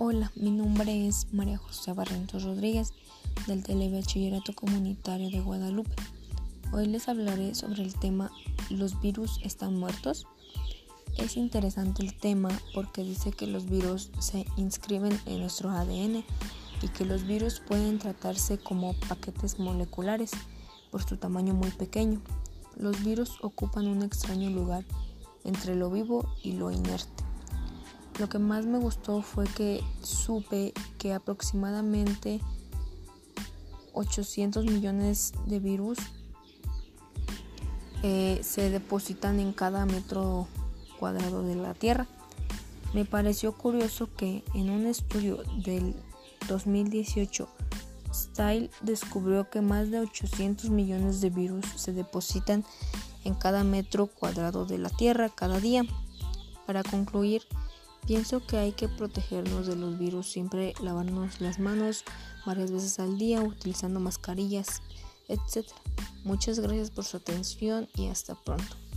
Hola, mi nombre es María José Barrentos Rodríguez del Telebachillerato Comunitario de Guadalupe. Hoy les hablaré sobre el tema ¿Los virus están muertos? Es interesante el tema porque dice que los virus se inscriben en nuestro ADN y que los virus pueden tratarse como paquetes moleculares por su tamaño muy pequeño. Los virus ocupan un extraño lugar entre lo vivo y lo inerte. Lo que más me gustó fue que supe que aproximadamente 800 millones de virus eh, se depositan en cada metro cuadrado de la Tierra. Me pareció curioso que en un estudio del 2018 Style descubrió que más de 800 millones de virus se depositan en cada metro cuadrado de la Tierra cada día. Para concluir, Pienso que hay que protegernos de los virus, siempre lavarnos las manos varias veces al día, utilizando mascarillas, etc. Muchas gracias por su atención y hasta pronto.